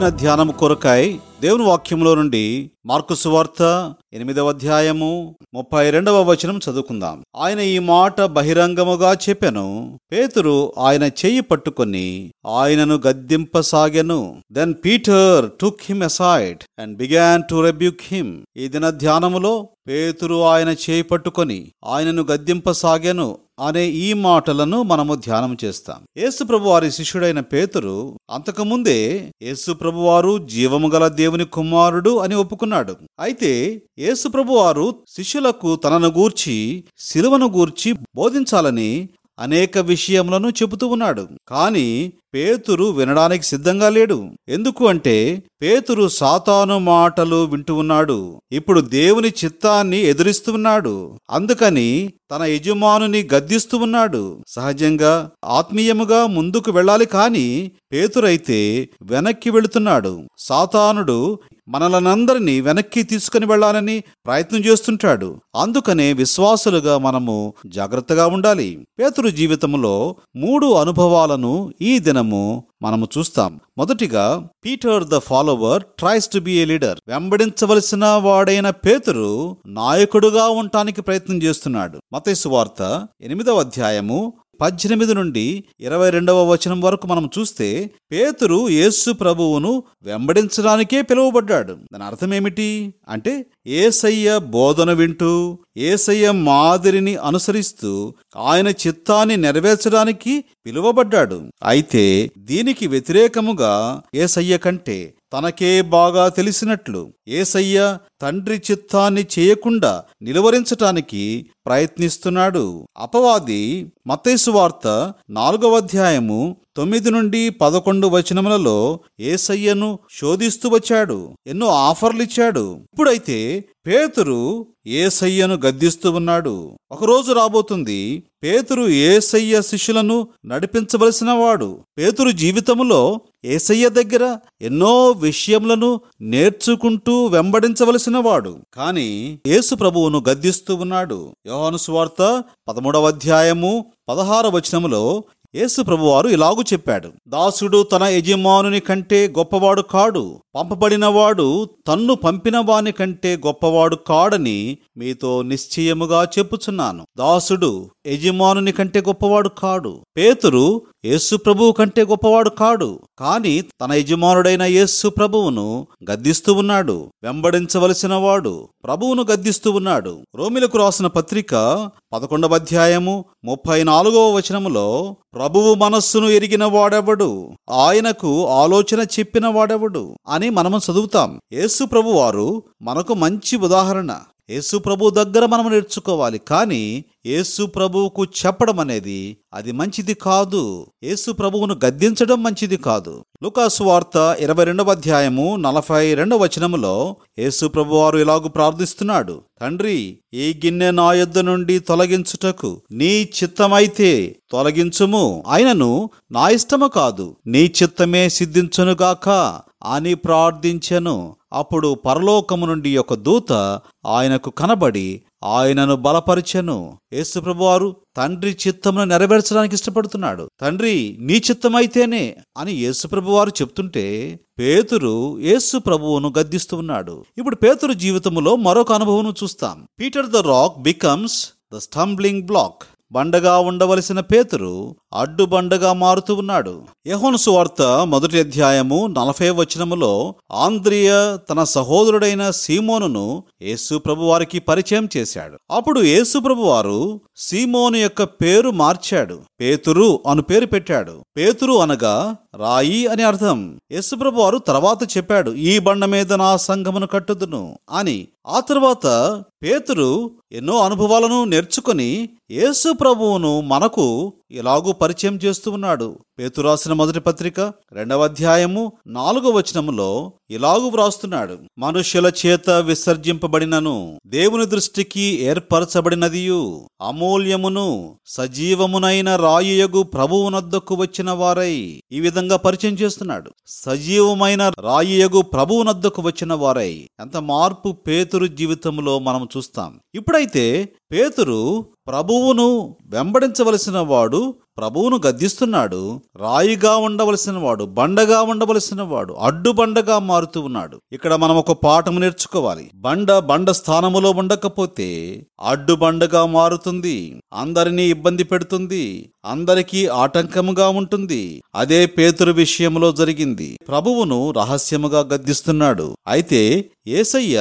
ఈ ధ్యానము కొరకై దేవుని వాక్యంలో నుండి మార్కు సువార్త ఎనిమిదవ అధ్యాయము ముప్పై రెండవ వచనం చదువుకుందాం. ఆయన ఈ మాట బహిరంగముగా చెప్పెను. పేతురు ఆయన చెయ్యి పట్టుకొని ఆయనను గద్దింపసాగెను. Then Peter took him aside and began to rebuke him ఈ దిన ధ్యానములో పేతురు ఆయన చేయి పట్టుకొని ఆయనను గద్దింపసాగెను అనే ఈ మాటలను మనము ధ్యానం చేస్తాం. యేసుప్రభు వారి శిష్యుడైన పేతురు అంతకుముందే యేసుప్రభు వారు జీవము గల దేవుని కుమారుడు అని ఒప్పుకున్నాడు. అయితే యేసుప్రభు వారు శిష్యులకు తనను గూర్చి శిలువను గూర్చి బోధించాలని అనేక విషయములను చెబుతూ ఉన్నాడు. కానీ పేతురు వినడానికి సిద్ధంగా లేడు. ఎందుకు అంటే పేతురు సాతాను మాటలు వింటూ ఉన్నాడు. ఇప్పుడు దేవుని చిత్తాన్ని ఎదురిస్తూ ఉన్నాడు. అందుకని తన యజమానుని గద్దిస్తూ ఉన్నాడు. సహజంగా ఆత్మీయముగా ముందుకు వెళ్ళాలి కాని పేతురైతే వెనక్కి వెళుతున్నాడు. సాతానుడు మనలనందరినీ వెనక్కి తీసుకుని వెళ్ళాలని ప్రయత్నం చేస్తుంటాడు. అందుకనే విశ్వాసులుగా మనము జాగ్రత్తగా ఉండాలి. పేతురు జీవితంలో మూడు అనుభవాలను ఈ దినము మనము చూస్తాం. మొదటిగా Peter the follower tries to be a leader. వెంబడించవలసిన వాడైన పేతురు నాయకుడుగా ఉండటానికి ప్రయత్నం చేస్తున్నాడు. మతేసు వార్త ఎనిమిదవ అధ్యాయము పద్దెనిమిది నుండి ఇరవై రెండవ వచనం వరకు మనం చూస్తే పేతురు యేసు ప్రభువును వెంబడించడానికే పిలువబడ్డాడు. దాని అర్థం ఏమిటి? అంటే ఏసయ్య బోధన వింటూ ఏసయ్య మాదిరిని అనుసరిస్తూ ఆయన చిత్తాన్ని నెరవేర్చడానికి పిలువబడ్డాడు. అయితే దీనికి వ్యతిరేకముగా ఏసయ్య కంటే తనకే బాగా తెలిసినట్లు ఏసయ్య తండ్రి చిత్తాన్ని చేయకుండా నిలువరించటానికి ప్రయత్నిస్తున్నాడు. అపవాది మతేసు వార్త నాలుగవ అధ్యాయము తొమ్మిది నుండి పదకొండు వచనములలో ఏసయ్యను శోధిస్తూ వచ్చాడు ఎన్నో ఆఫర్లు ఇచ్చాడు. ఇప్పుడైతే పేతురు ఏసయ్యను గద్దిస్తూ ఉన్నాడు. ఒకరోజు రాబోతుంది పేతురు ఏసయ్య శిష్యులను నడిపించవలసిన వాడు పేతురు జీవితములో ఏసయ్య దగ్గర ఎన్నో విషయములను నేర్చుకుంటూ వెంబడించవలసిన వాడు కాని యేసు ప్రభువును గద్దిస్తూ ఉన్నాడు. యోహాను సువార్త పదమూడవ అధ్యాయము పదహార వచనములో యేసు ప్రభువారు ఇలాగు చెప్పాడు. దాసుడు తన యజమానుని కంటే గొప్పవాడు కాడు. పంపబడినవాడు తన్ను పంపిన వాని కంటే గొప్పవాడు కాడని మీతో నిశ్చయముగా చెప్పుచున్నాను. దాసుడు యజమానుని కంటే గొప్పవాడు కాడు. పేతురు యేసు ప్రభువు కంటే గొప్పవాడు కాడు. కాని తన యజమానుడైన యేసు ప్రభువును గద్దిస్తూ ఉన్నాడు. వెంబడించవలసిన వాడు ప్రభువును గద్దిస్తూ ఉన్నాడు. రోమిలకు రాసిన పత్రిక పదకొండవ అధ్యాయము ముప్పై నాలుగవ వచనములో ప్రభువు మనస్సును ఎరిగిన వాడెవడు? ఆయనకు ఆలోచన చెప్పిన వాడెవడు? అని మనము చదువుతాం. యేసు ప్రభు వారు మనకు మంచి ఉదాహరణ. యేసు ప్రభు దగ్గర మనం నేర్చుకోవాలి. కానీ యేసు ప్రభువుకు చెప్పడం అనేది అది మంచిది కాదు. యేసు ప్రభువును గద్దించడం మంచిది కాదు. లుకాసు వార్త ఇరవై రెండవ అధ్యాయము నలభై రెండవ వచనములో యేసు ప్రభువారు ఇలాగు ప్రార్థిస్తున్నాడు. తండ్రి ఈ గిన్నె నా యొద్ద నుండి తొలగించుటకు నీ చిత్తమైతే తొలగించుము. ఆయనను నా ఇష్టము కాదు. నీ చిత్తమే సిద్ధించునుగాక అని ప్రార్థించెను. అప్పుడు పరలోకము నుండి ఒక దూత ఆయనకు కనబడి ఆయనను బలపరిచెను. యేసుప్రభు వారు తండ్రి చిత్తమును నెరవేర్చడానికి ఇష్టపడుతున్నాడు. తండ్రి నీ చిత్తమైతేనే అని యేసుప్రభు వారు చెప్తుంటే పేతురు యేసు ప్రభువును గద్దిస్తూ ఉన్నాడు. ఇప్పుడు పేతురు జీవితంలో మరొక అనుభవం చూస్తాం. Peter the rock becomes the stumbling block బండగా ఉండవలసిన పేతురు అడ్డుబండగా మారుతూ ఉన్నాడు. యెహోను సువార్త మొదటి అధ్యాయము నలభై వచనములో ఆంద్రియ తన సహోదరుడైన సీమోనును యేసు ప్రభు వారికి పరిచయం చేశాడు. అప్పుడు యేసు ప్రభు వారు సీమోను యొక్క పేరు మార్చాడు. పేతురు అను పేరు పెట్టాడు. పేతురు అనగా రాయి అని అర్థం. యేసుప్రభు వారు తర్వాత చెప్పాడు ఈ బండ మీద నా సంఘమును కట్టుదును అని. ఆ తర్వాత పేతురు ఎన్నో అనుభవాలను నేర్చుకుని యేసు ప్రభువును మనకు ఇలాగూ పరిచయం చేస్తూ ఉన్నాడు. పేతురాసిన మొదటి పత్రిక రెండవ అధ్యాయము నాలుగవ వచనములో ఇలాగు వ్రాస్తున్నాడు. మనుష్యుల చేత విసర్జింపబడినను దేవుని దృష్టికి ఏర్పరచబడినదియు అమూల్యమును సజీవమునైన రాయియగు ప్రభువునద్దకు వచ్చిన వారై ఈ విధంగా పరిచయం చేస్తున్నాడు. సజీవమైన రాయియగు ప్రభువునద్దకు వచ్చిన వారై ఎంత మార్పు పేతురు జీవితంలో మనం చూస్తాం. ఇప్పుడైతే పేతురు ప్రభువును వెంబడించవలసిన వాడు ప్రభువును గద్దిస్తున్నాడు రాయిగా ఉండవలసిన వాడు బండగా ఉండవలసిన వాడు అడ్డుబండగా మారుతూ ఉన్నాడు. ఇక్కడ మనం ఒక పాఠం నేర్చుకోవాలి. బండ బండ స్థానములో ఉండకపోతే అడ్డుబండగా మారుతుంది అందరినీ ఇబ్బంది పెడుతుంది అందరికీ ఆటంకముగా ఉంటుంది. అదే పేతురు విషయంలో జరిగింది. ప్రభువును రహస్యముగా గద్దిస్తున్నాడు. అయితే ఏసయ్య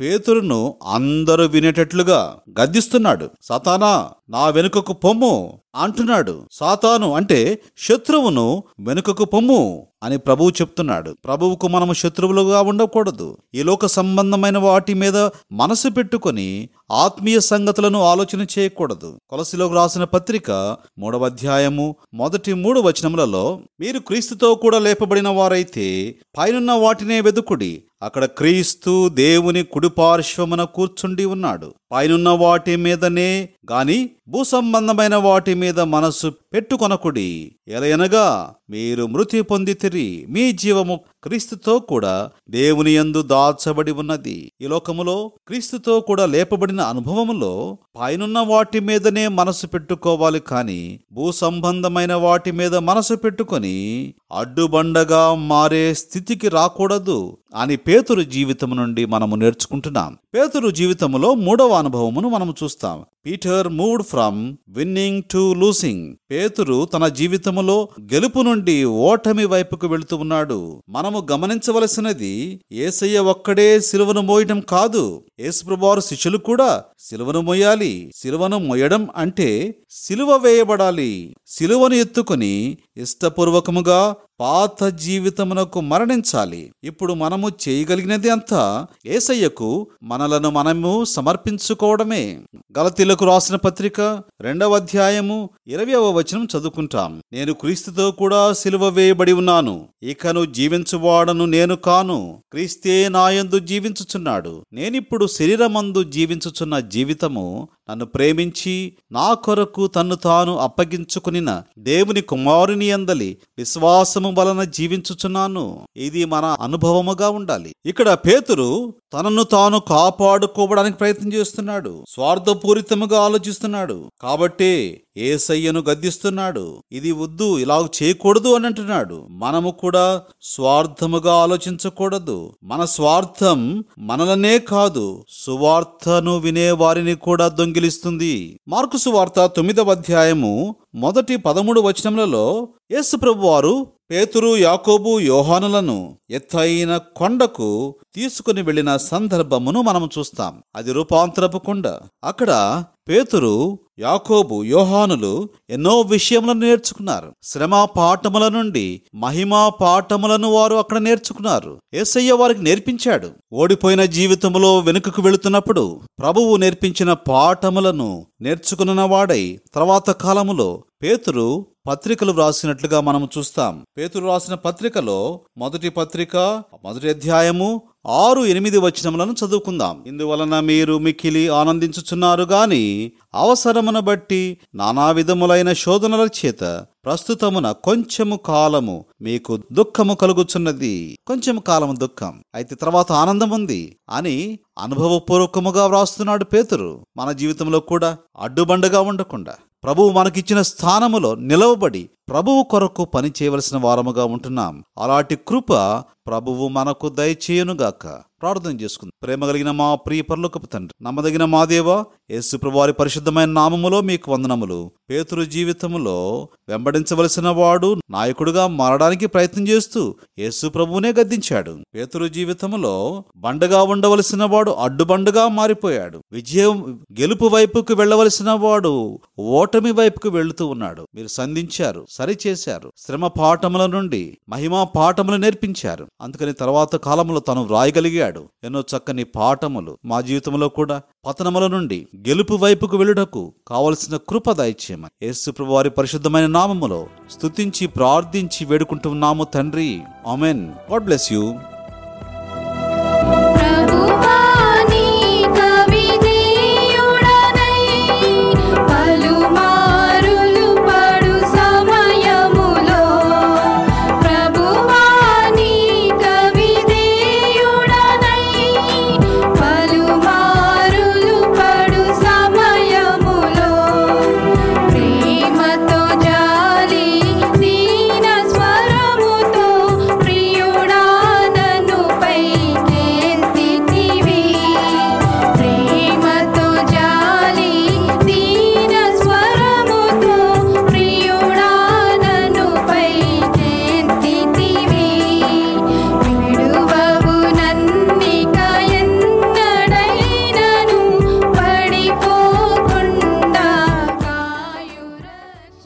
పేతురును అందరూ వినేటట్లుగా గద్దిస్తున్నాడు. సతానా నా వెనుకకు పొమ్ము అంటున్నాడు. సాతాను అంటే శత్రువును వెనుకకు పొమ్ము అని ప్రభువు చెప్తున్నాడు. ప్రభువుకు మనము శత్రువులుగా ఉండకూడదు. ఈ లోక సంబంధమైన వాటి మీద మనసు పెట్టుకొని ఆత్మీయ సంగతులను ఆలోచన చేయకూడదు. కొలసిలోకి రాసిన పత్రిక మూడవ అధ్యాయము మొదటి మూడు వచనములలో మీరు క్రీస్తుతో కూడా లేపబడిన వారైతే పైనున్న వాటినే వెదుకుడి. అక్కడ క్రీస్తు దేవుని కుడిపార్శ్వమున కూర్చుండి ఉన్నాడు. పైనున్న వాటి మీదనే గాని భూసంబంధమైన వాటి మీద మనసు పెట్టుకొనకుడి. ఎలయనగా మీరు మృతి పొందితిరి మీ జీవము క్రీస్తుతో కూడా దేవుని యందు దాచబడి ఉన్నది. ఈ లోకములో క్రీస్తుతో కూడా లేపబడిన అనుభవములో పైనున్న వాటి మీదనే మనసు పెట్టుకోవాలి కాని భూ సంబంధమైన వాటి మీద మనసు పెట్టుకొని అడ్డుబండగా మారే స్థితికి రాకూడదు అని పేతురు జీవితం నుండి మనము నేర్చుకుంటున్నాం. పేతురు జీవితంలో మూడవ అనుభవమును మనము చూస్తాం. Peter moved from winning to losing. పేతురు తన జీవితములో గెలుపు నుండి ఓటమి వైపు వైపుకు వెళుతూ ఉన్నాడు. మనము గమనించవలసినది ఏసయ్య ఒక్కడే సిలువను మోయడం కాదు. యేసుప్రభువారు శిష్యులు కూడా సిలువను మోయాలి సిలువను మోయడం అంటే సిలువ వేయబడాలి. సిలువను ఎత్తుకొని ఇష్టపూర్వకముగా పాత జీవితమునకు మరణించాలి. ఇప్పుడు మనము చేయగలిగినది అంతా ఏసయ్యకు మనలను మనము సమర్పించుకోవడమే. గలతీలకు రాసిన పత్రిక రెండవ అధ్యాయము ఇరవయవ వచనం చదువుకుంటాం. నేను క్రీస్తుతో కూడా సిలువ వేయబడి ఉన్నాను. ఇకను జీవించువాడను నేను కాను. క్రీస్తే నాయందు జీవించుచున్నాడు. నేనిప్పుడు శరీరమందు జీవించుచున్న జీవితము నన్ను ప్రేమించి నా కొరకు తన్ను తాను అప్పగించుకునిన దేవుని కుమారుని అందలి విశ్వాసము వలన జీవించుచున్నాను. ఇది మన అనుభవముగా ఉండాలి. ఇక్కడ పేతురు తనను తాను కాపాడుకోవడానికి ప్రయత్నం చేస్తున్నాడు. స్వార్థపూరితముగా ఆలోచిస్తున్నాడు. కాబట్టే ఏసయ్యను గద్దిస్తున్నాడు. ఇది వద్దు ఇలా చేయకూడదు అని అంటున్నాడు. మనము కూడా స్వార్థముగా ఆలోచించకూడదు. మన స్వార్థం మనలనే కాదు సువార్తను వినే వారిని కూడా దొంగిలిస్తుంది. మార్కు సువార్త తొమ్మిదవ అధ్యాయము మొదటి పదమూడు వచనములలో యేసు ప్రభు వారు పేతురు యాకోబు యోహానులను ఎత్తైన కొండకు తీసుకుని వెళ్ళిన సందర్భమును మనం చూస్తాం. అది రూపాంతరపు కొండ. అక్కడ పేతురు యాకోబు యోహానులు ఎన్నో విషయములను నేర్చుకున్నారు. శ్రమ పాఠముల నుండి మహిమా పాఠములను వారు అక్కడ నేర్చుకున్నారు. ఏసయ్య వారికి నేర్పించాడు. ఓడిపోయిన జీవితములో వెనుకకు వెళుతున్నప్పుడు ప్రభువు నేర్పించిన పాఠములను నేర్చుకున్న వాడై తర్వాత కాలములో పేతురు పత్రికలు వ్రాసినట్లుగా మనం చూస్తాం. పేతురు రాసిన పత్రికలో మొదటి పత్రిక మొదటి అధ్యాయము ఆరు ఎనిమిది వచనములను చదువుకుందాం. ఇందువలన మీరు మిక్కిలి ఆనందించుచున్నారు గాని అవసరమును బట్టి నానా విధములైన శోధనల చేత ప్రస్తుతమున కొంచెము కాలము మీకు దుఃఖము కలుగుచున్నది. కొంచెము కాలము దుఃఖం. అయితే తర్వాత ఆనందం ఉంది అని అనుభవపూర్వకముగా వ్రాస్తున్నాడు పేతురు. మన జీవితంలో కూడా అడ్డుబండగా ఉండకుండా ప్రభువు మనకిచ్చిన స్థానములో నిలవబడి ప్రభువు కొరకు పని చేయవలసిన వారముగా ఉంటున్నాం. అలాంటి కృప ప్రభువు మనకు దయచేయునుగాక. ప్రార్థన చేసుకుందాం. ప్రేమ కలిగిన మా ప్రియ పరలోకపు తండ్రి నమ్మదగిన మా దేవ యేసు పరిశుద్ధమైన నామములో మీకు వందనములు. పేతురు జీవితములో వెంబడించవలసిన వాడు నాయకుడుగా మారడానికి ప్రయత్నం చేస్తూ యేసు ప్రభువునే గద్దించాడు. పేతురు జీవితములో బండగా ఉండవలసిన వాడు అడ్డుబండగా మారిపోయాడు. విజయం గెలుపు వైపుకు వెళ్ళవలసిన వాడు ఓటమి వైపుకు వెళుతూ ఉన్నాడు. మీరు సంధించారు సరిచేశారు. శ్రమ పాఠముల నుండి మహిమా పాఠములు నేర్పించారు. అందుకని తర్వాత కాలంలో తను వ్రాయగలిగాడు. ఎన్నో చక్కని పాఠములు మా జీవితంలో కూడా పతనముల నుండి గెలుపు వైపుకు వెళ్ళుటకు కావలసిన కృప దయచేయమని యేసుప్రభు వారి పరిశుద్ధమైన నామములో స్తుతించి ప్రార్థించి వేడుకుంటున్నాము తండ్రి. ఆమెన్. God bless you.